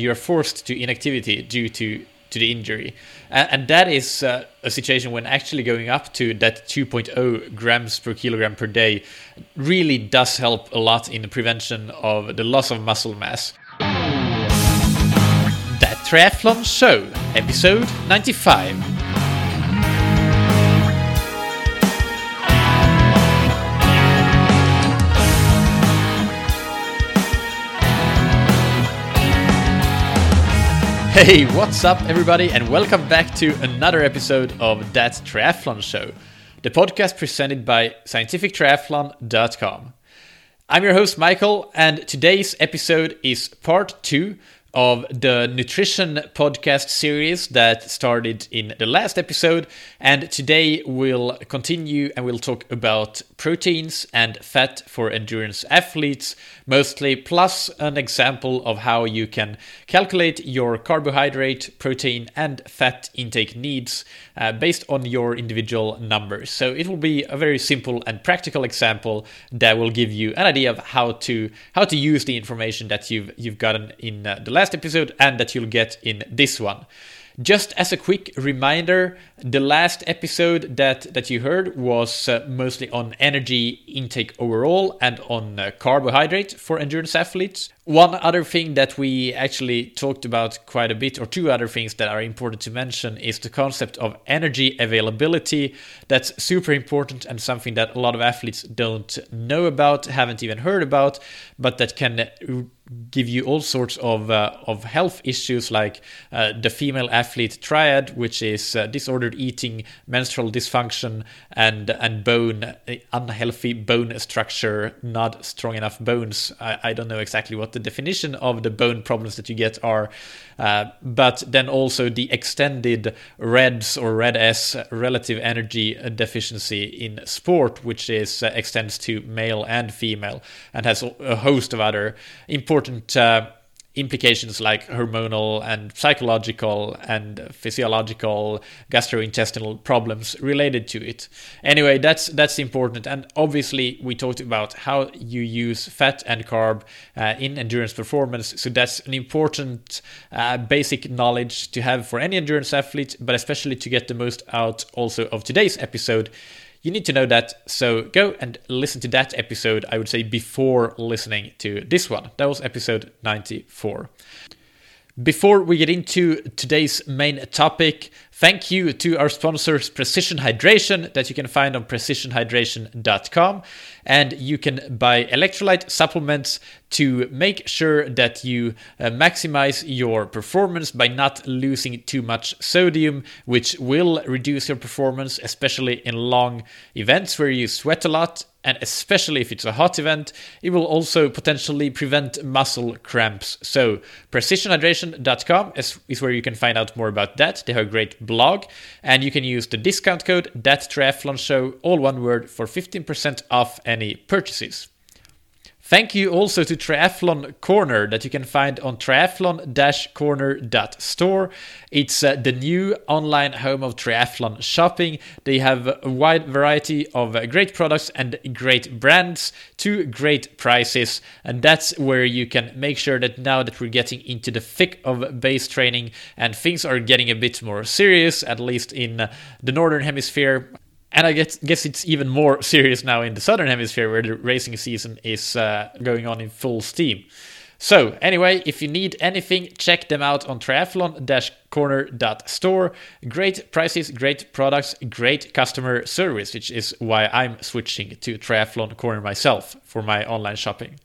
you're forced to inactivity due to to the injury. And, and that is uh, a situation when actually going up to that 2.0 grams per kilogram per day really does help a lot in the prevention of the loss of muscle mass. That Triathlon Show, episode 95. Hey, what's up, everybody, and welcome back to another episode of That Triathlon Show, the podcast presented by scientifictriathlon.com. I'm your host, Michael, and today's episode is part two of the nutrition podcast series that started in the last episode. And today we'll continue and we'll talk about proteins and fat for endurance athletes, mostly, plus an example of how you can calculate your carbohydrate, protein, and fat intake needs uh, based on your individual numbers. So it will be a very simple and practical example that will give you an idea of how to how to use the information that you've you've gotten in uh, the last last episode and that you'll get in this one. Just as a quick reminder, the last episode that, that you heard was uh, mostly on energy intake overall and on uh, carbohydrate for endurance athletes. One other thing that we actually talked about quite a bit, or two other things that are important to mention, is the concept of energy availability. That's super important and something that a lot of athletes don't know about, haven't even heard about, but that can give you all sorts of uh, of health issues like uh, the female athlete triad, which is uh, disordered eating, menstrual dysfunction, and and bone unhealthy bone structure, not strong enough bones. I, I don't know exactly what the definition of the bone problems that you get are, uh, but then also the extended RED-S or RED-S relative energy deficiency in sport, which is uh, extends to male and female and has a host of other important uh, implications like hormonal and psychological and physiological gastrointestinal problems related to it. Anyway, that's that's important. And obviously, we talked about how you use fat and carb uh, in endurance performance. So that's an important uh, basic knowledge to have for any endurance athlete, but especially to get the most out also of today's episode you need to know that. So go and listen to that episode, I would say, before listening to this one. That was episode 94. Before we get into today's main topic, thank you to our sponsors Precision Hydration that you can find on precisionhydration.com and you can buy electrolyte supplements to make sure that you uh, maximize your performance by not losing too much sodium, which will reduce your performance, especially in long events where you sweat a lot and especially if it's a hot event, it will also potentially prevent muscle cramps. So, precisionhydration.com is, is where you can find out more about that. They have a great blog, and you can use the discount code that triathlon show, all one word, for 15% off any purchases. Thank you also to Triathlon Corner that you can find on triathlon-corner.store. It's uh, the new online home of triathlon shopping. They have a wide variety of uh, great products and great brands to great prices. And that's where you can make sure that now that we're getting into the thick of base training and things are getting a bit more serious, at least in uh, the Northern Hemisphere, and I guess, guess it's even more serious now in the southern hemisphere where the racing season is uh, going on in full steam. So, anyway, if you need anything, check them out on triathlon-corner.store. Great prices, great products, great customer service, which is why I'm switching to Triathlon Corner myself for my online shopping.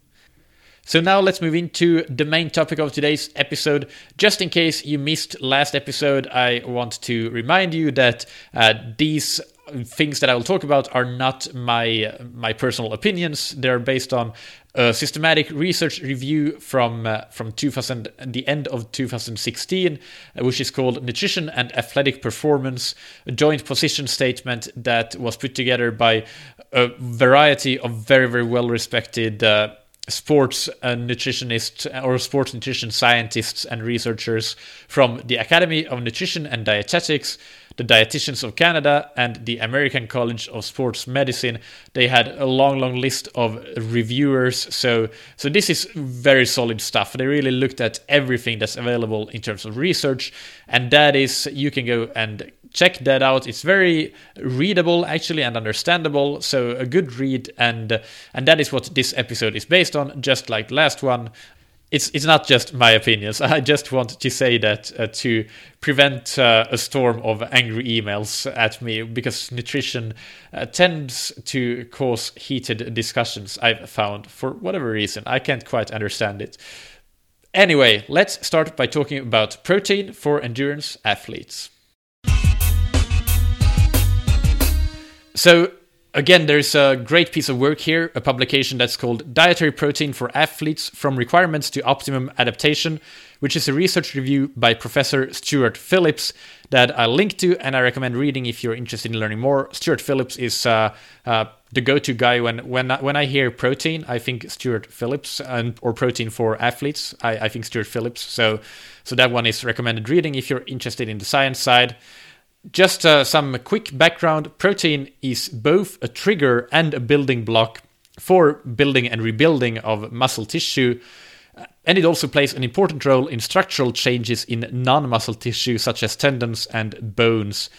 So now let's move into the main topic of today's episode. Just in case you missed last episode, I want to remind you that uh, these things that I will talk about are not my my personal opinions. They're based on a systematic research review from uh, from 2000, the end of 2016, uh, which is called "Nutrition and Athletic Performance: A Joint Position Statement" that was put together by a variety of very very well respected. Uh, sports nutritionists or sports nutrition scientists and researchers from the Academy of Nutrition and Dietetics, the Dietitians of Canada and the American College of Sports Medicine. They had a long, long list of reviewers. So, so this is very solid stuff. They really looked at everything that's available in terms of research, and that is you can go and check that out. It's very readable actually and understandable. So a good read, and and that is what this episode is based on. Just like last one, it's it's not just my opinions. I just want to say that uh, to prevent uh, a storm of angry emails at me because nutrition uh, tends to cause heated discussions. I've found for whatever reason I can't quite understand it. Anyway, let's start by talking about protein for endurance athletes. So Again, there's a great piece of work here, a publication that's called Dietary Protein for Athletes From Requirements to Optimum Adaptation, which is a research review by Professor Stuart Phillips that I link to and I recommend reading if you're interested in learning more. Stuart Phillips is uh, uh, the go-to guy when when when I hear protein, I think Stuart Phillips and or protein for athletes. I, I think Stuart Phillips. So so that one is recommended reading if you're interested in the science side. Just uh, some quick background protein is both a trigger and a building block for building and rebuilding of muscle tissue. Uh, and it also plays an important role in structural changes in non muscle tissue, such as tendons and bones.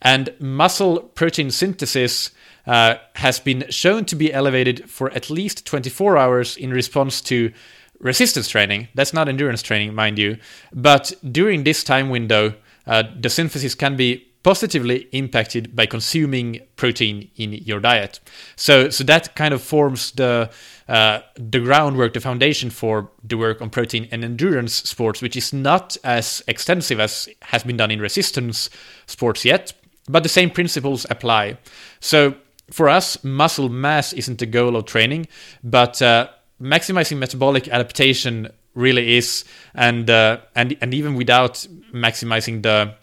And muscle protein synthesis uh, has been shown to be elevated for at least 24 hours in response to resistance training. That's not endurance training, mind you. But during this time window, uh, the synthesis can be positively impacted by consuming protein in your diet. So, so that kind of forms the uh, the groundwork, the foundation for the work on protein and endurance sports, which is not as extensive as has been done in resistance sports yet, but the same principles apply. So, for us, muscle mass isn't the goal of training, but uh, maximizing metabolic adaptation really is, and uh, and and even without maximizing the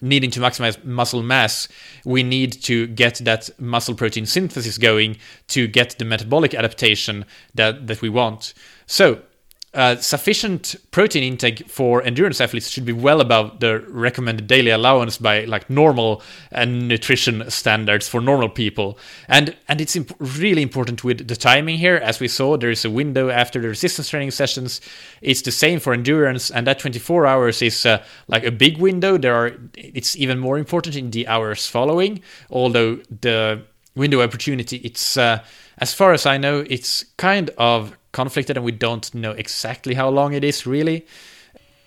needing to maximize muscle mass, we need to get that muscle protein synthesis going to get the metabolic adaptation that, that we want. So, uh, sufficient protein intake for endurance athletes should be well above the recommended daily allowance by like normal uh, nutrition standards for normal people. And and it's imp- really important with the timing here. As we saw there is a window after the resistance training sessions. It's the same for endurance and that 24 hours is uh, like a big window. There are it's even more important in the hours following although the window opportunity it's uh, as far as i know it's kind of conflicted and we don't know exactly how long it is really.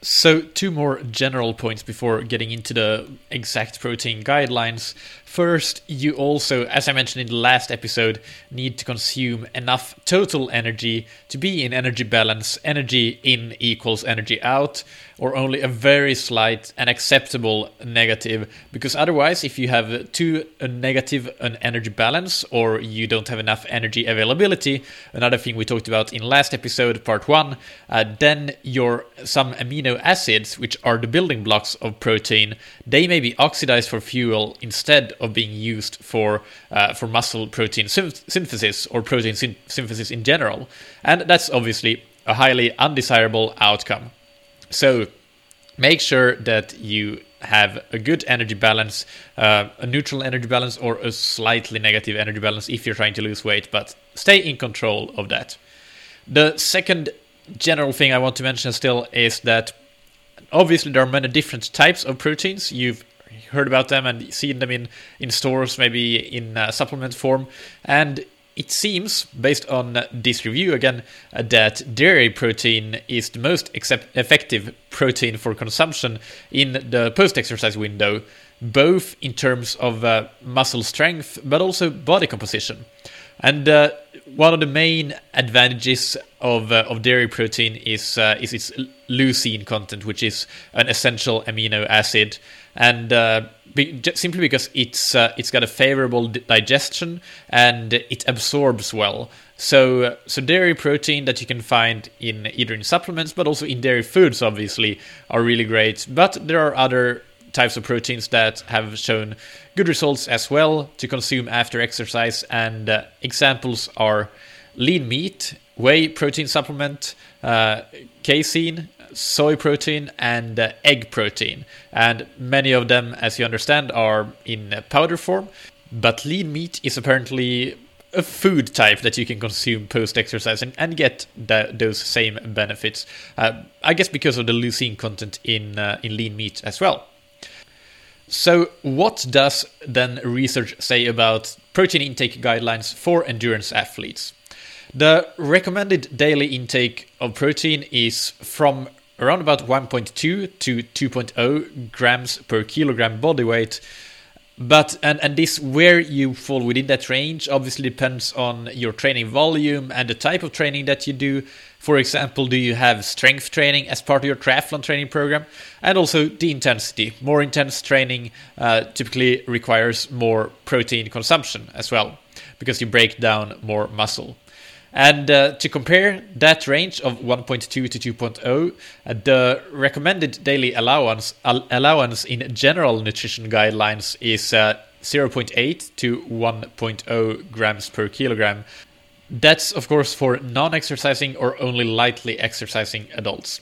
So, two more general points before getting into the exact protein guidelines. First, you also, as I mentioned in the last episode, need to consume enough total energy to be in energy balance. Energy in equals energy out, or only a very slight and acceptable negative. Because otherwise, if you have too a negative an energy balance, or you don't have enough energy availability, another thing we talked about in last episode, part one, uh, then your some amino acids, which are the building blocks of protein, they may be oxidized for fuel instead of being used for uh, for muscle protein synthesis or protein synthesis in general, and that's obviously a highly undesirable outcome. So make sure that you have a good energy balance, uh, a neutral energy balance, or a slightly negative energy balance if you're trying to lose weight, but stay in control of that. The second general thing I want to mention still is that obviously there are many different types of proteins. You've heard about them and seen them in, in stores, maybe in uh, supplement form. And it seems, based on this review again, that dairy protein is the most effective protein for consumption in the post exercise window, both in terms of uh, muscle strength but also body composition. And uh, one of the main advantages of uh, of dairy protein is uh, is its leucine content, which is an essential amino acid, and uh, be, simply because it's uh, it's got a favorable digestion and it absorbs well. So uh, so dairy protein that you can find in either in supplements but also in dairy foods obviously are really great. But there are other types of proteins that have shown good results as well to consume after exercise. And uh, examples are lean meat, whey protein supplement, uh, casein, soy protein and uh, egg protein. And many of them, as you understand, are in powder form. But lean meat is apparently a food type that you can consume post exercise and, and get that, those same benefits. Uh, I guess because of the leucine content in, uh, in lean meat as well. So, what does then research say about protein intake guidelines for endurance athletes? The recommended daily intake of protein is from around about 1.2 to 2.0 grams per kilogram body weight. But and and this where you fall within that range obviously depends on your training volume and the type of training that you do. For example, do you have strength training as part of your triathlon training program? And also the intensity. More intense training uh, typically requires more protein consumption as well, because you break down more muscle. And uh, to compare that range of 1.2 to 2.0, uh, the recommended daily allowance al- allowance in general nutrition guidelines is uh, 0.8 to 1.0 grams per kilogram, that's, of course, for non exercising or only lightly exercising adults.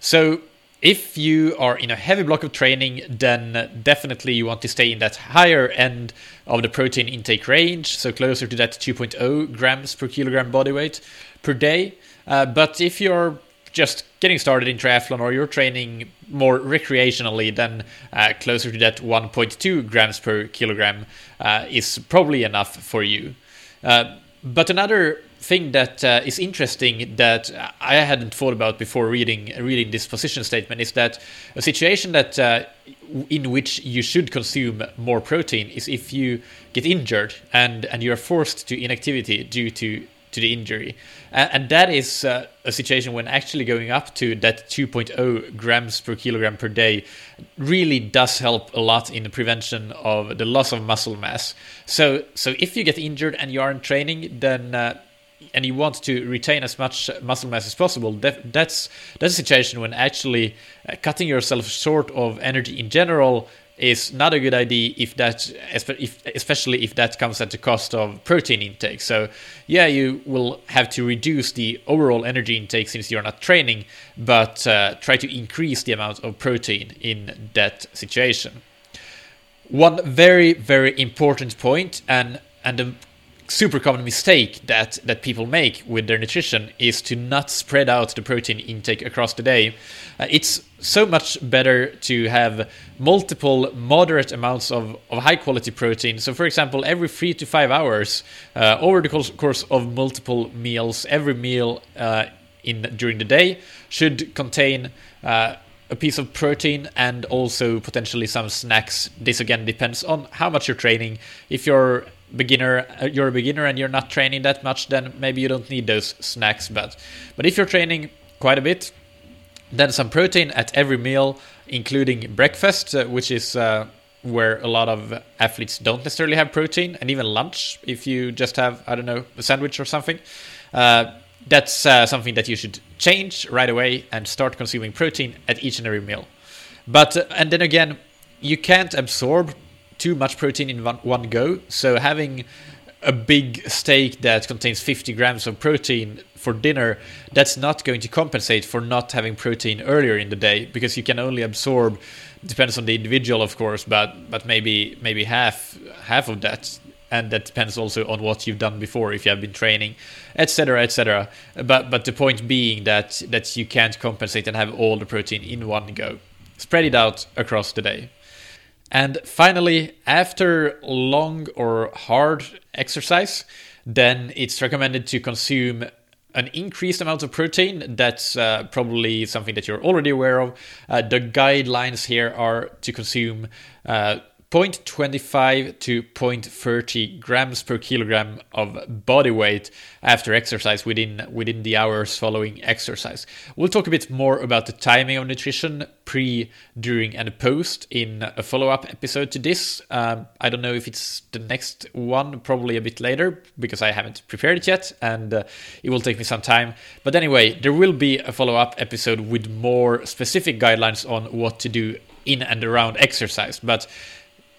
So, if you are in a heavy block of training, then definitely you want to stay in that higher end of the protein intake range, so closer to that 2.0 grams per kilogram body weight per day. Uh, but if you're just getting started in triathlon or you're training more recreationally, then uh, closer to that 1.2 grams per kilogram uh, is probably enough for you. Uh, but another thing that uh, is interesting that I hadn't thought about before reading reading this position statement is that a situation that uh, in which you should consume more protein is if you get injured and and you are forced to inactivity due to to the injury. And, and that is uh, a situation when actually going up to that 2.0 grams per kilogram per day really does help a lot in the prevention of the loss of muscle mass. So so if you get injured and you aren't training then uh, and you want to retain as much muscle mass as possible, that, that's that's a situation when actually uh, cutting yourself short of energy in general is not a good idea if that if, especially if that comes at the cost of protein intake. So yeah you will have to reduce the overall energy intake since you're not training but uh, try to increase the amount of protein in that situation. One very very important point and and the super common mistake that that people make with their nutrition is to not spread out the protein intake across the day. Uh, it's so much better to have multiple moderate amounts of, of high quality protein. So, for example, every three to five hours, uh, over the course of multiple meals, every meal uh, in during the day should contain uh, a piece of protein and also potentially some snacks. This again depends on how much you're training. If you're beginner uh, you're a beginner and you're not training that much then maybe you don't need those snacks. But but if you're training quite a bit then some protein at every meal including breakfast uh, which is uh, where a lot of athletes don't necessarily have protein and even lunch if you just have i don't know a sandwich or something uh, that's uh, something that you should change right away and start consuming protein at each and every meal. But uh, and then again you can't absorb too much protein in one, one go. So having a big steak that contains 50 grams of protein for dinner, that's not going to compensate for not having protein earlier in the day because you can only absorb depends on the individual of course but but maybe maybe half half of that. And that depends also on what you've done before if you have been training etc etc but but the point being that that you can't compensate and have all the protein in one go. Spread it out across the day and finally, after long or hard exercise, then it's recommended to consume an increased amount of protein. That's uh, probably something that you're already aware of. Uh, the guidelines here are to consume uh, 0.25 to 0.30 grams per kilogram of body weight after exercise within within the hours following exercise. We'll talk a bit more about the timing of nutrition pre, during, and post in a follow-up episode to this. Um, I don't know if it's the next one, probably a bit later because I haven't prepared it yet, and uh, it will take me some time. But anyway, there will be a follow-up episode with more specific guidelines on what to do in and around exercise, but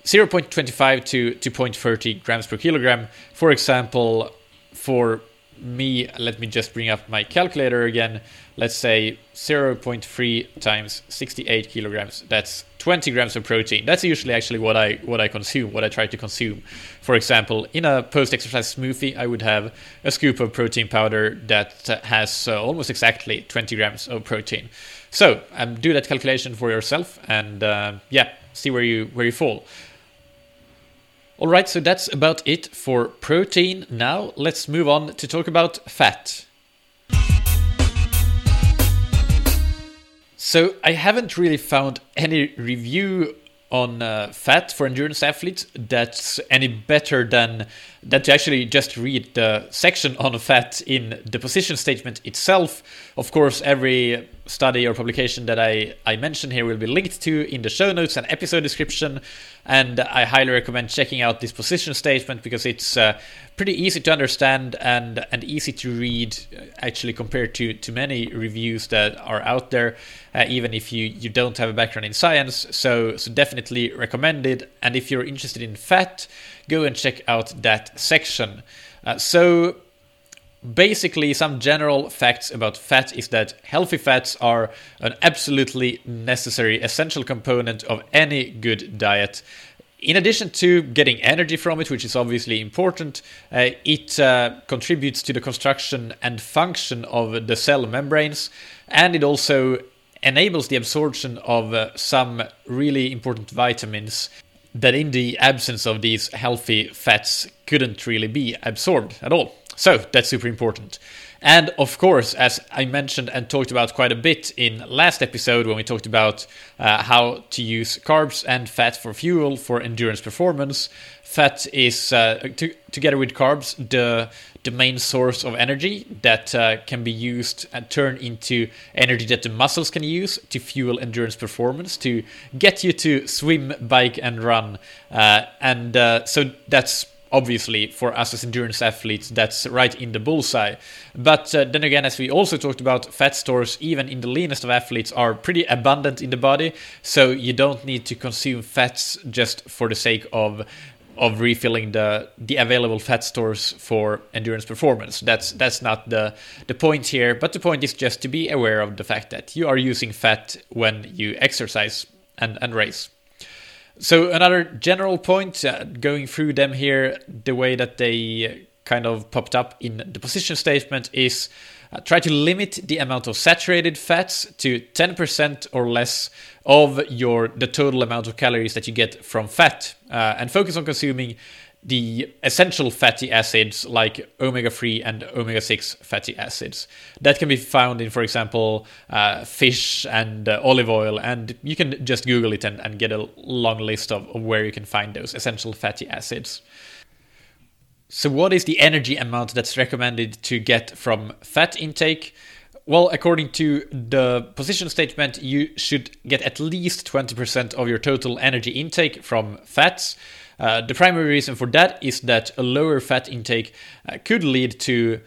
0.25 to, 2.30 grams per kilogram. For example, for me, let me just bring up my calculator again. Let's say 0.3 times 68 kilograms. That's 20 grams of protein. That's usually actually what I what I consume, what I try to consume. For example, in a post-exercise smoothie, I would have a scoop of protein powder that has uh, almost exactly 20 grams of protein. So um, do that calculation for yourself, and uh, yeah, see where you where you fall. All right, so that's about it for protein. Now let's move on to talk about fat. So I haven't really found any review on uh, fat for endurance athletes that's any better than that to actually just read the section on fat in the position statement itself. Of course, every study or publication that I, I mention here will be linked to in the show notes and episode description. And I highly recommend checking out this position statement because it's uh, pretty easy to understand and, and easy to read, uh, actually, compared to, to many reviews that are out there, uh, even if you, you don't have a background in science. So, so definitely recommended. And if you're interested in fat, go and check out section. Uh, so, basically, some general facts about fat is that healthy fats are an absolutely necessary, essential component of any good diet. In addition to getting energy from it, which is obviously important, uh, it uh, contributes to the construction and function of the cell membranes, and it also enables the absorption of uh, some really important vitamins that in the absence of these healthy fats couldn't really be absorbed at all. So that's super important. And of course, as I mentioned and talked about quite a bit in last episode when we talked about uh, how to use carbs and fat for fuel for endurance performance, fat is uh, to, together with carbs the the main source of energy that uh, can be used and turn into energy that the muscles can use to fuel endurance performance to get you to swim, bike, and run. Uh, and uh, so that's obviously for us as endurance athletes that's right in the bullseye but uh, then again as we also talked about fat stores even in the leanest of athletes are pretty abundant in the body so you don't need to consume fats just for the sake of of refilling the the available fat stores for endurance performance. That's that's not the the point here but the point is just to be aware of the fact that you are using fat when you exercise and and race. So another general point, uh, going through them here, the way that they kind of popped up in the position statement is uh, try to limit the amount of saturated fats to 10% or less of your the total amount of calories that you get from fat, uh, and focus on consuming the essential fatty acids like omega 3 and omega 6 fatty acids. That can be found in, for example, uh, fish and uh, olive oil, and you can just Google it and, and get a long list of, of where you can find those essential fatty acids. So, what is the energy amount that's recommended to get from fat intake? Well, according to the position statement, you should get at least 20% of your total energy intake from fats. Uh, the primary reason for that is that a lower fat intake uh, could lead to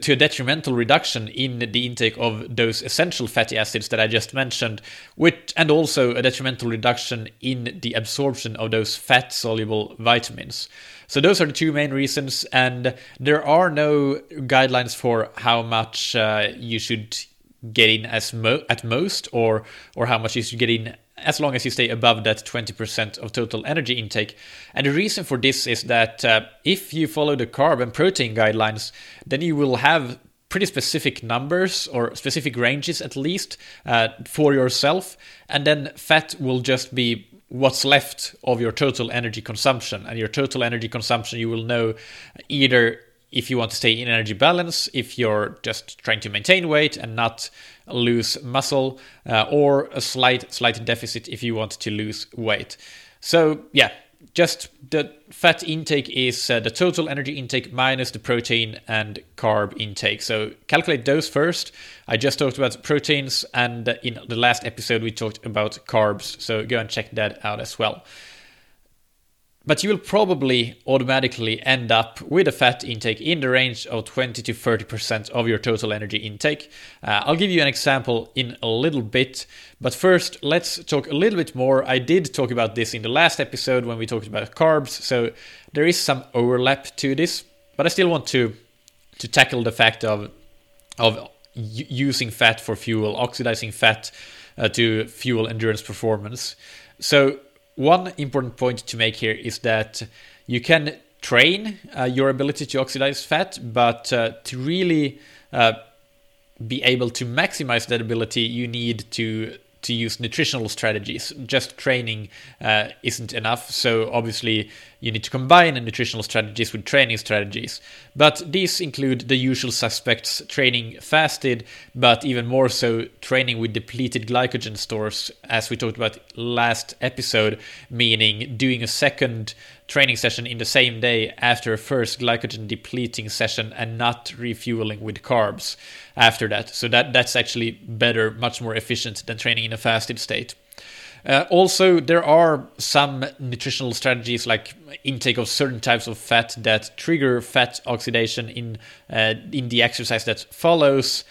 to a detrimental reduction in the intake of those essential fatty acids that I just mentioned, which, and also a detrimental reduction in the absorption of those fat soluble vitamins. So, those are the two main reasons, and there are no guidelines for how much uh, you should get in as mo- at most or or how much you should get in as long as you stay above that 20% of total energy intake. And the reason for this is that uh, if you follow the carb and protein guidelines, then you will have pretty specific numbers or specific ranges at least uh, for yourself. And then fat will just be what's left of your total energy consumption. And your total energy consumption, you will know either if you want to stay in energy balance, if you're just trying to maintain weight and not lose muscle, uh, or a slight slight deficit if you want to lose weight. So yeah, just the fat intake is uh, the total energy intake minus the protein and carb intake. So calculate those first. I just talked about proteins, and in the last episode we talked about carbs. So go and check that out as well. But you will probably automatically end up with a fat intake in the range of 20 to 30% of your total energy intake. Uh, I'll give you an example in a little bit, but first let's talk a little bit more. I did talk about this in the last episode when we talked about carbs, so there is some overlap to this, but I still want to to tackle the fact of of using fat for fuel, oxidizing fat uh, to fuel endurance performance. So one important point to make here is that you can train uh, your ability to oxidize fat, but uh, to really uh, be able to maximize that ability, you need to to use nutritional strategies. Just training uh, isn't enough. So obviously, you need to combine nutritional strategies with training strategies. But these include the usual suspects: training fasted, but even more so, training with depleted glycogen stores, as we talked about last episode. Meaning doing a second training session in the same day after a first glycogen depleting session and not refueling with carbs after that. So that that's actually better, much more efficient than training in a fasted state. Uh, also, there are some nutritional strategies like intake of certain types of fat that trigger fat oxidation in uh, in the exercise that follows.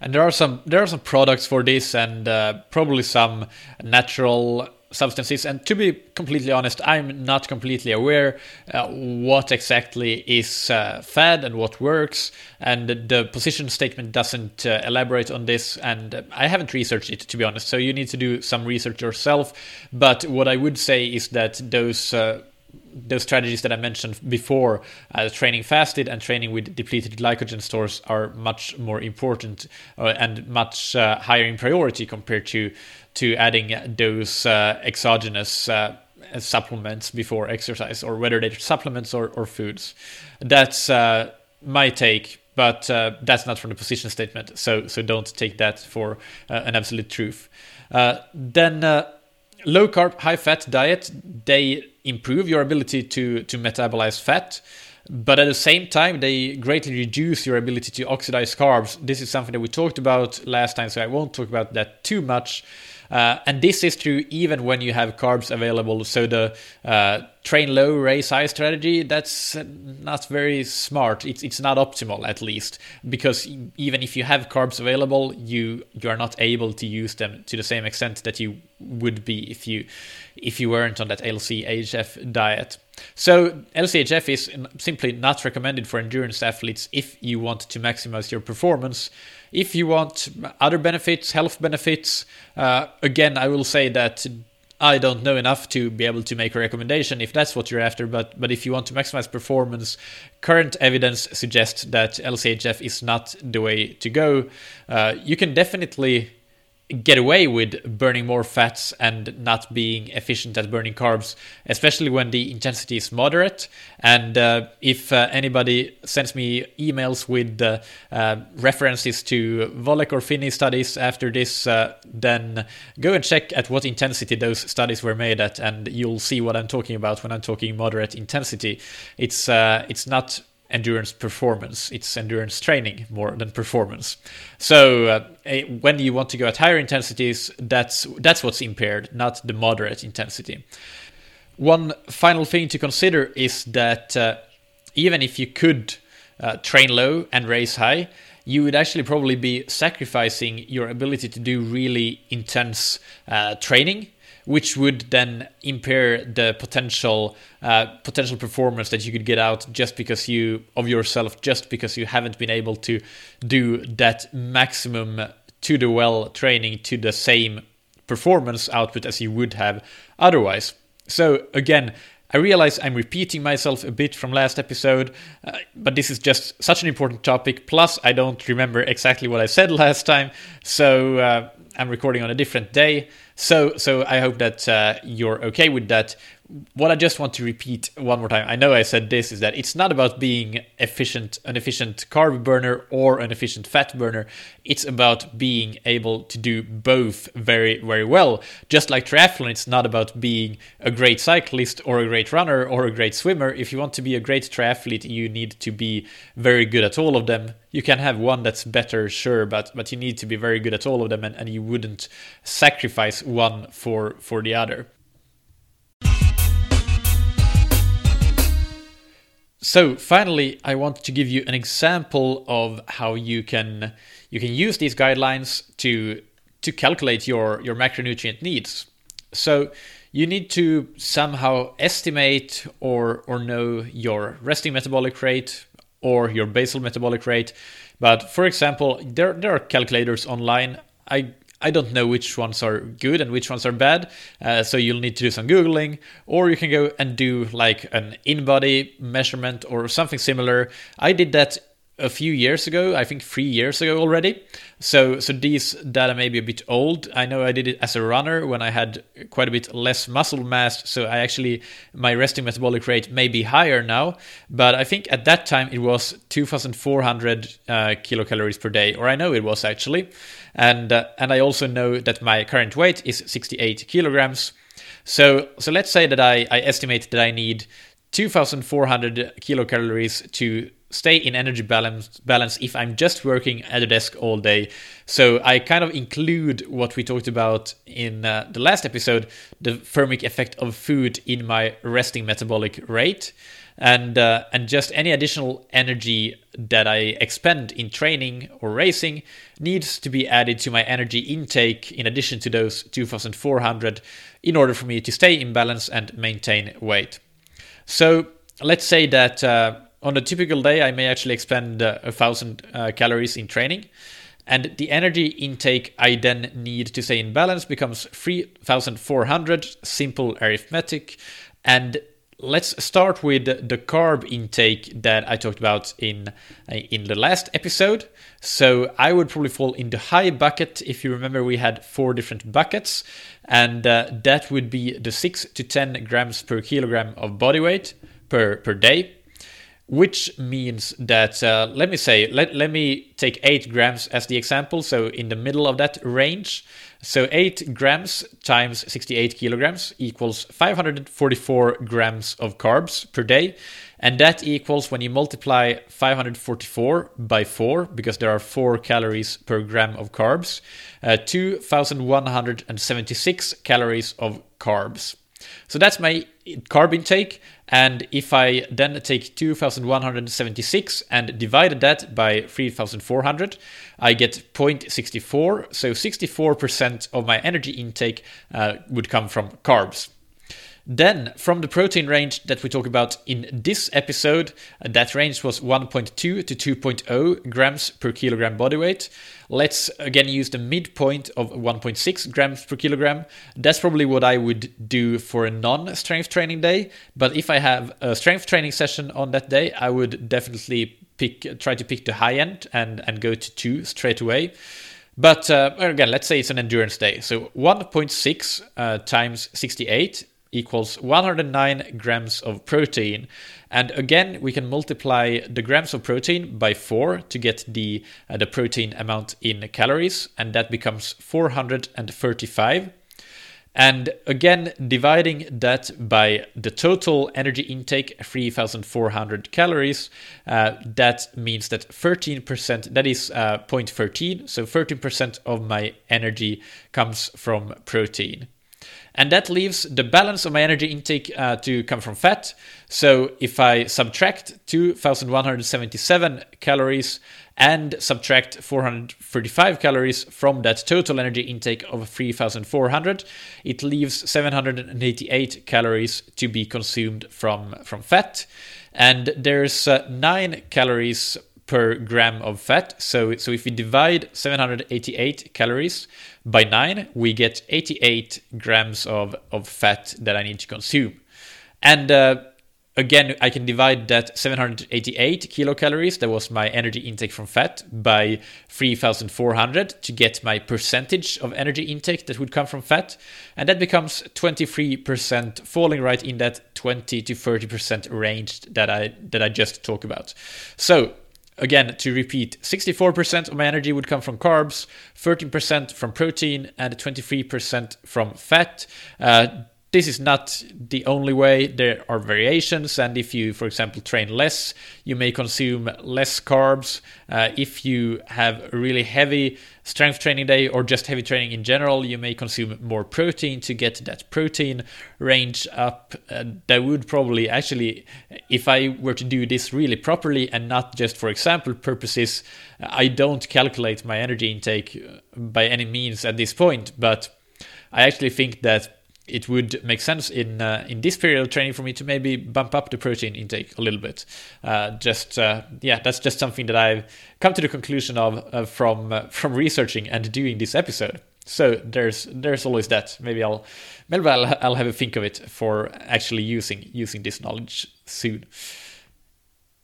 And there are some there are some products for this, and uh, probably some natural substances. And to be completely honest, I'm not completely aware uh, what exactly is uh, fed and what works. And the position statement doesn't uh, elaborate on this. And I haven't researched it, to be honest. So you need to do some research yourself. But what I would say is that those uh, those strategies that I mentioned before, uh, training fasted and training with depleted glycogen stores, are much more important uh, and much uh, higher in priority compared to to adding those uh, exogenous uh, supplements before exercise, or whether they're supplements or, or foods. That's uh, my take, but that's not from the position statement. So so don't take that for an absolute truth. then low carb, high fat diet they improve your ability to to metabolize fat but at the same time they greatly reduce your ability to oxidize carbs. This is something that we talked about last time so i won't talk about that too much uh, and this is true even when you have carbs available. So the uh, train low, race high strategy, that's not very smart. It's, it's not optimal, at least, because even if you have carbs available, you, you are not able to use them to the same extent that you would be if you if you weren't on that LCHF diet. So LCHF is simply not recommended for endurance athletes if you want to maximize your performance. If you want other benefits, health benefits, uh, again, I will say that I don't know enough to be able to make a recommendation if that's what you're after. But but if you want to maximize performance, current evidence suggests that LCHF is not the way to go. Uh, you can definitely get away with burning more fats and not being efficient at burning carbs, especially when the intensity is moderate. And uh, if uh, anybody sends me emails with uh, uh references to Volek or Phinney studies after this, uh, then go and check at what intensity those studies were made at, and you'll see what I'm talking about when I'm talking moderate intensity. It's uh, it's not endurance performance. It's endurance training more than performance. So uh, when you want to go at higher intensities, that's that's what's impaired, not the moderate intensity. One final thing to consider is that uh, even if you could uh, train low and race high, you would actually probably be sacrificing your ability to do really intense uh, training which would then impair the potential uh, potential performance that you could get out just because you of yourself, just because you haven't been able to do that maximum to the well training to the same performance output as you would have otherwise. So again, I realize I'm repeating myself a bit from last episode, uh, but this is just such an important topic. Plus, I don't remember exactly what I said last time, so uh, I'm recording on a different day. So, so I hope that uh, you're okay with that. What I just want to repeat one more time, I know I said this, is that it's not about being efficient, an efficient carb burner or an efficient fat burner. It's about being able to do both very, very well. Just like triathlon, it's not about being a great cyclist or a great runner or a great swimmer. If you want to be a great triathlete, you need to be very good at all of them you can have one that's better, sure, but but you need to be very good at all of them, and, and you wouldn't sacrifice one for for the other. So finally, I want to give you an example of how you can you can use these guidelines to to calculate your your macronutrient needs. So you need to somehow estimate or or know your resting metabolic rate, or your basal metabolic rate. But for example, there, there are calculators online. I I don't know which ones are good and which ones are bad, uh, so you'll need to do some googling, or you can go and do like an in-body measurement or something similar. I did that a few years ago, I think three years ago already. So, so these data may be a bit old. I know I did it as a runner when I had quite a bit less muscle mass. So I actually my resting metabolic rate may be higher now, but I think at that time it was 2,400 uh, kilocalories per day, or I know it was actually, and uh, and I also know that my current weight is 68 kilograms. So so let's say that I I estimate that I need 2,400 kilocalories to stay in energy balance balance if I'm just working at a desk all day. So I kind of include what we talked about in uh, the last episode, the thermic effect of food in my resting metabolic rate. And uh, and just any additional energy that I expend in training or racing needs to be added to my energy intake in addition to those 2,400 in order for me to stay in balance and maintain weight. So let's say that uh, on a typical day, I may actually expend uh, a thousand uh, calories in training. And the energy intake I then need to stay in balance becomes 3,400, simple arithmetic. And let's start with the carb intake that I talked about in uh, in the last episode. So I would probably fall in the high bucket. If you remember, we had four different buckets, and uh, that would be the six to ten grams per kilogram of body weight per per day which means that uh, let me say let, let me take 8 grams as the example so in the middle of that range so 8 grams times 68 kilograms equals 544 grams of carbs per day and that equals when you multiply 544 by 4 because there are 4 calories per gram of carbs uh, 2176 calories of carbs so that's my carb intake. And if I then take 2176 and divide that by 3400, I get 0.64. So 64% of my energy intake uh, would come from carbs. Then, from the protein range that we talk about in this episode, uh, that range was 1.2 to 2.0 grams per kilogram body weight. Let's again use the midpoint of 1.6 grams per kilogram. That's probably what I would do for a non strength training day. But if I have a strength training session on that day, I would definitely pick try to pick the high end and, and go to 2 straight away. But uh, again, let's say it's an endurance day. So 1.6 uh, times 68 equals 109 grams of protein. And again, we can multiply the grams of protein by 4 to get the, uh, the protein amount in calories, and that becomes 435. And again, dividing that by the total energy intake, 3,400 calories, uh, that means that 13%, that is uh, 0.13, so 13% of my energy comes from protein. And that leaves the balance of my energy intake uh, to come from fat. So if I subtract 2177 calories and subtract 435 calories from that total energy intake of 3400, it leaves 788 calories to be consumed from, from fat. And there's uh, 9 calories per gram of fat. So, so if we divide 788 calories by 9, we get 88 grams of, of fat that I need to consume. And uh, again, I can divide that 788 kilocalories, that was my energy intake from fat, by 3,400 to get my percentage of energy intake that would come from fat. And that becomes 23%, falling right in that 20 to 30% range that I, that I just talked about. So Again, to repeat, 64% of my energy would come from carbs, 13% from protein, and 23% from fat. Uh, this is not the only way. There are variations, and if you, for example, train less, you may consume less carbs. Uh, if you have a really heavy strength training day or just heavy training in general, you may consume more protein to get that protein range up. Uh, that would probably actually, if I were to do this really properly and not just for example purposes, I don't calculate my energy intake by any means at this point, but I actually think that it would make sense in uh, in this period of training for me to maybe bump up the protein intake a little bit. Uh, just uh, yeah, that's just something that I've come to the conclusion of uh, from uh, from researching and doing this episode. So there's there's always that. Maybe I'll maybe I'll, I'll have a think of it for actually using using this knowledge soon.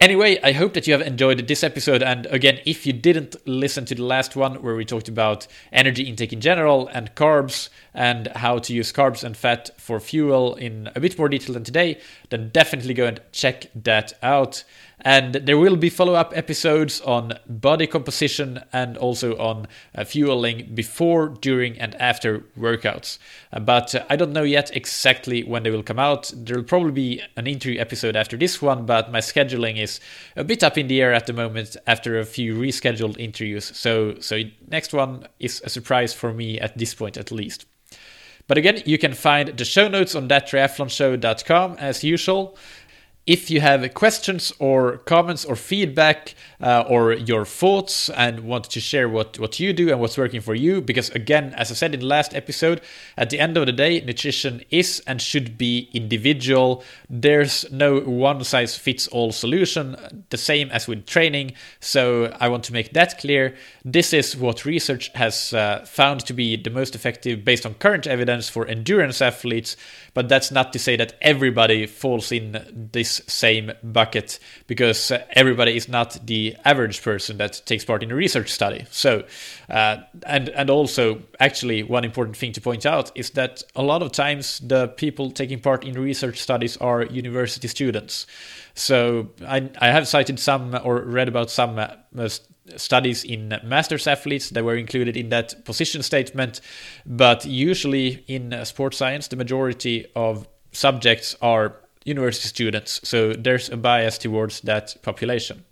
Anyway, I hope that you have enjoyed this episode. And again, if you didn't listen to the last one where we talked about energy intake in general and carbs and how to use carbs and fat for fuel in a bit more detail than today, then definitely go and check that out. And there will be follow up episodes on body composition and also on uh, fueling before, during, and after workouts. Uh, but uh, I don't know yet exactly when they will come out. There will probably be an interview episode after this one, but my scheduling is a bit up in the air at the moment after a few rescheduled interviews. So, so next one is a surprise for me at this point at least. But again, you can find the show notes on thattriathlonshow.com as usual. If you have questions or comments or feedback uh, or your thoughts and want to share what, what you do and what's working for you, because again, as I said in the last episode, at the end of the day, nutrition is and should be individual. There's no one size fits all solution, the same as with training. So I want to make that clear. This is what research has uh, found to be the most effective based on current evidence for endurance athletes, but that's not to say that everybody falls in this same bucket because uh, everybody is not the average person that takes part in a research study. So, uh, and and also actually one important thing to point out is that a lot of times the people taking part in research studies are university students. So I I have cited some or read about some uh, studies in masters athletes that were included in that position statement but usually in sports science the majority of subjects are university students, so there's a bias towards that population.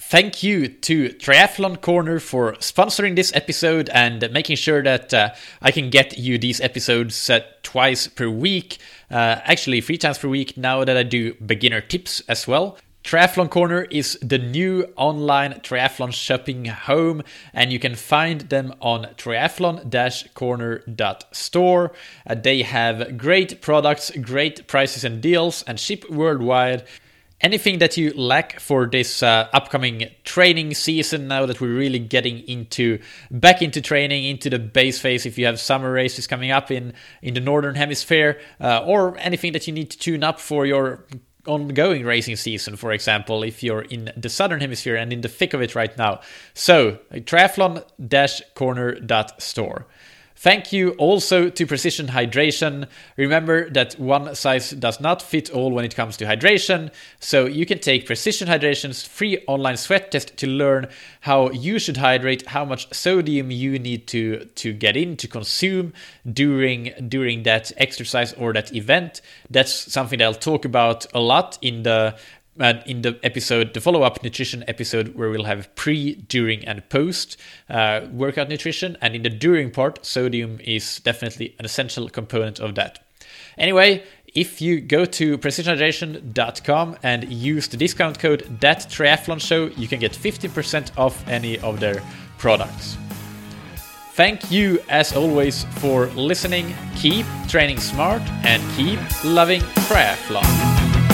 Thank you to Triathlon Corner for sponsoring this episode and making sure that uh, I can get you these episodes uh, twice per week. Uh, actually, three times per week now that I do beginner tips as well. Triathlon Corner is the new online triathlon shopping home, and you can find them on triathlon-corner.store. Uh, they have great products, great prices and deals, and ship worldwide. Anything that you lack for this uh, upcoming training season, now that we're really getting into back into training, into the base phase, if you have summer races coming up in in the northern hemisphere, uh, or anything that you need to tune up for your ongoing racing season, for example, if you're in the southern hemisphere and in the thick of it right now. So, triathlon-corner.store. Thank you also to Precision Hydration. Remember that one size does not fit all when it comes to hydration, so you can take Precision Hydration's free online sweat test to learn how you should hydrate, how much sodium you need to to get in to consume during during that exercise or that event. That's something that I'll talk about a lot in the and in the episode, the follow up nutrition episode, where we'll have pre, during, and post uh, workout nutrition. And in the during part, sodium is definitely an essential component of that. Anyway, if you go to precisionhydration.com and use the discount code that triathlon show, you can get 15% off any of their products. Thank you, as always, for listening. Keep training smart and keep loving triathlon.